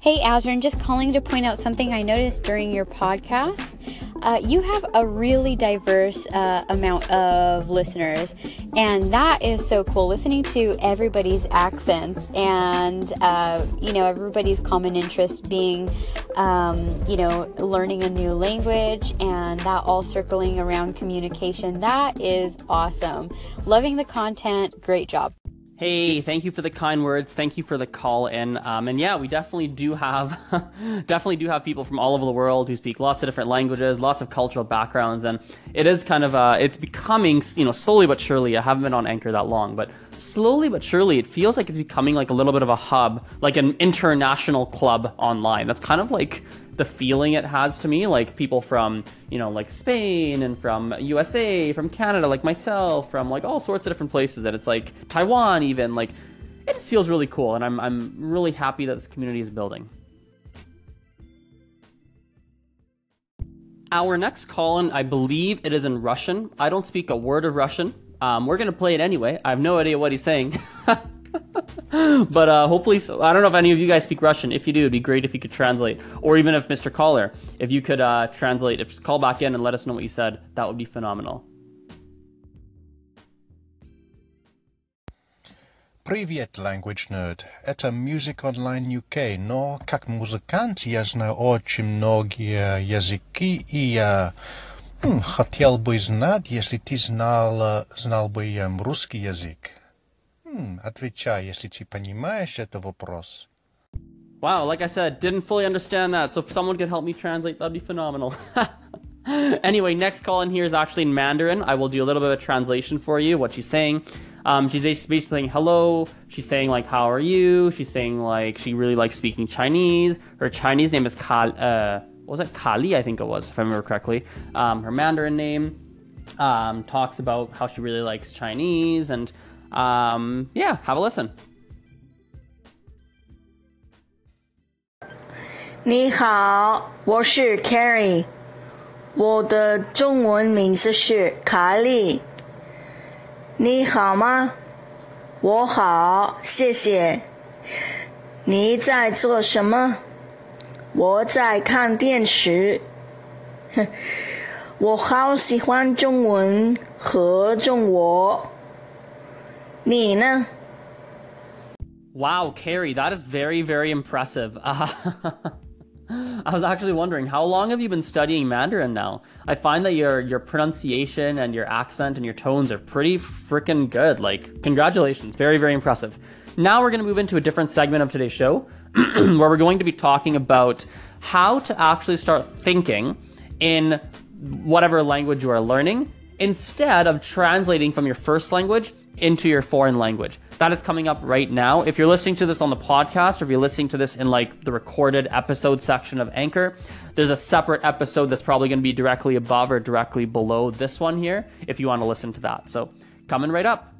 Hey, Azrin, just calling to point out something I noticed during your podcast. Uh, you have a really diverse uh, amount of listeners, and that is so cool. Listening to everybody's accents and, uh, you know, everybody's common interest being, um, you know, learning a new language and that all circling around communication. That is awesome. Loving the content. Great job. Hey, thank you for the kind words. Thank you for the call in. Um, and yeah, we definitely do have, definitely do have people from all over the world who speak lots of different languages, lots of cultural backgrounds, and it is kind of, uh, it's becoming, you know, slowly but surely. I haven't been on Anchor that long, but slowly but surely, it feels like it's becoming like a little bit of a hub, like an international club online. That's kind of like the feeling it has to me like people from you know like spain and from usa from canada like myself from like all sorts of different places and it's like taiwan even like it just feels really cool and i'm, I'm really happy that this community is building. Our next call in i believe it is in russian. I don't speak a word of russian. Um, we're gonna play it anyway. I have no idea what he's saying but uh, hopefully, so, I don't know if any of you guys speak Russian. If you do, it'd be great if you could translate, or even if Mr. Caller, if you could uh, translate, if call back in and let us know what you said, that would be phenomenal. Привет, Language Nerd. Это Music Online UK, но как музыкант я знаю очень многие языки, и я м, хотел бы знать, если ты знал, знал бы эм, русский язык. Hmm, отвечай, если ты понимаешь этот вопрос. Wow, like I said, didn't fully understand that, so if someone could help me translate, that'd be phenomenal. anyway, next call in here is actually in Mandarin. I will do a little bit of a translation for you, what she's saying. Um, she's basically saying hello. She's saying like, how are you? She's saying like, she really likes speaking Chinese. Her Chinese name is Kal, uh, what was it? Kali, I think it was, if I remember correctly. Um, her Mandarin name um, talks about how she really likes Chinese and um, yeah, have a listen. 你好，我是 Carrie，我的中文名字是卡莉。你好吗？我好，谢谢。你在做什么？我在看电视。我好喜欢中文和中国。 你呢? Wow, Carrie, that is very, very impressive. Uh, I was actually wondering, how long have you been studying Mandarin now? I find that your your pronunciation and your accent and your tones are pretty freaking good. Like, congratulations, very, very impressive. Now we're going to move into a different segment of today's show, where we're going to be talking about how to actually start thinking in whatever language you are learning instead of translating from your first language into your foreign language. That is coming up right now. If you're listening to this on the podcast or if you're listening to this in like the recorded episode section of Anchor, there's a separate episode that's probably going to be directly above or directly below this one here if you want to listen to that. So, coming right up.